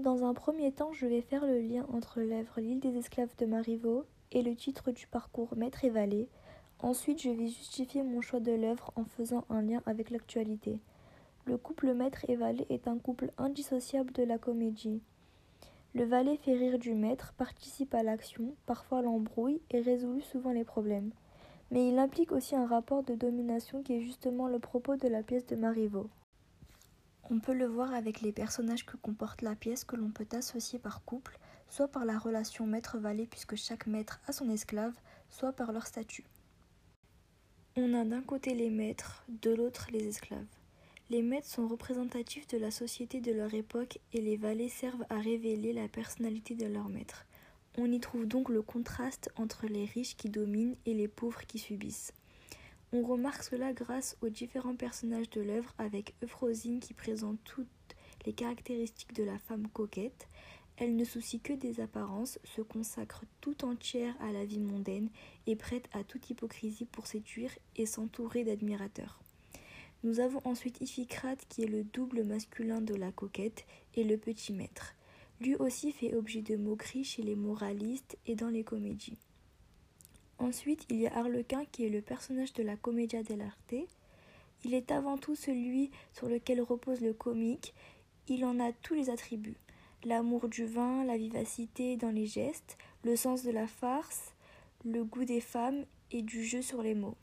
Dans un premier temps, je vais faire le lien entre l'œuvre L'île des esclaves de Marivaux et le titre du parcours Maître et Valet. Ensuite, je vais justifier mon choix de l'œuvre en faisant un lien avec l'actualité. Le couple maître et valet est un couple indissociable de la comédie. Le valet fait rire du maître, participe à l'action, parfois l'embrouille et résout souvent les problèmes. Mais il implique aussi un rapport de domination qui est justement le propos de la pièce de Marivaux. On peut le voir avec les personnages que comporte la pièce que l'on peut associer par couple, soit par la relation maître-valet puisque chaque maître a son esclave, soit par leur statut. On a d'un côté les maîtres, de l'autre les esclaves. Les maîtres sont représentatifs de la société de leur époque et les valets servent à révéler la personnalité de leur maître. On y trouve donc le contraste entre les riches qui dominent et les pauvres qui subissent. On remarque cela grâce aux différents personnages de l'œuvre avec Euphrosine qui présente toutes les caractéristiques de la femme coquette. Elle ne soucie que des apparences, se consacre tout entière à la vie mondaine et prête à toute hypocrisie pour séduire et s'entourer d'admirateurs. Nous avons ensuite Iphicrate qui est le double masculin de la coquette et le petit maître. Lui aussi fait objet de moqueries chez les moralistes et dans les comédies. Ensuite, il y a Arlequin qui est le personnage de la Commedia dell'arte. Il est avant tout celui sur lequel repose le comique. Il en a tous les attributs l'amour du vin, la vivacité dans les gestes, le sens de la farce, le goût des femmes et du jeu sur les mots.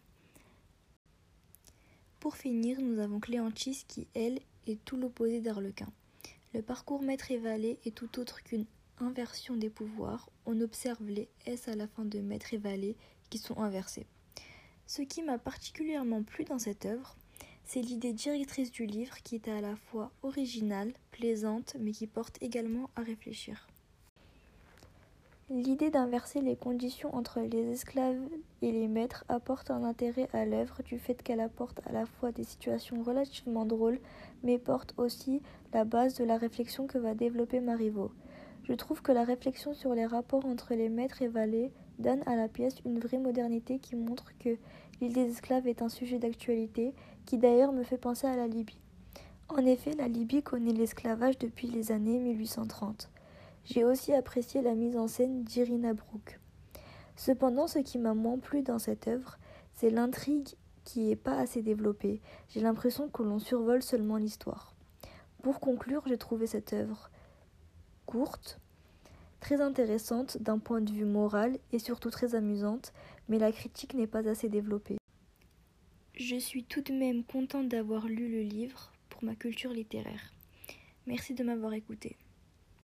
Pour finir, nous avons Cléantis qui, elle, est tout l'opposé d'Arlequin. Le parcours maître et valet est tout autre qu'une inversion des pouvoirs. On observe les S à la fin de maître et valet qui sont inversés. Ce qui m'a particulièrement plu dans cette œuvre, c'est l'idée directrice du livre qui est à la fois originale, plaisante, mais qui porte également à réfléchir. L'idée d'inverser les conditions entre les esclaves et les maîtres apporte un intérêt à l'œuvre du fait qu'elle apporte à la fois des situations relativement drôles, mais porte aussi la base de la réflexion que va développer Marivaux. Je trouve que la réflexion sur les rapports entre les maîtres et valets donne à la pièce une vraie modernité qui montre que l'île des esclaves est un sujet d'actualité, qui d'ailleurs me fait penser à la Libye. En effet, la Libye connaît l'esclavage depuis les années 1830. J'ai aussi apprécié la mise en scène d'Irina Brooke. Cependant, ce qui m'a moins plu dans cette œuvre, c'est l'intrigue qui n'est pas assez développée. J'ai l'impression que l'on survole seulement l'histoire. Pour conclure, j'ai trouvé cette œuvre courte, très intéressante d'un point de vue moral et surtout très amusante, mais la critique n'est pas assez développée. Je suis tout de même contente d'avoir lu le livre pour ma culture littéraire. Merci de m'avoir écouté.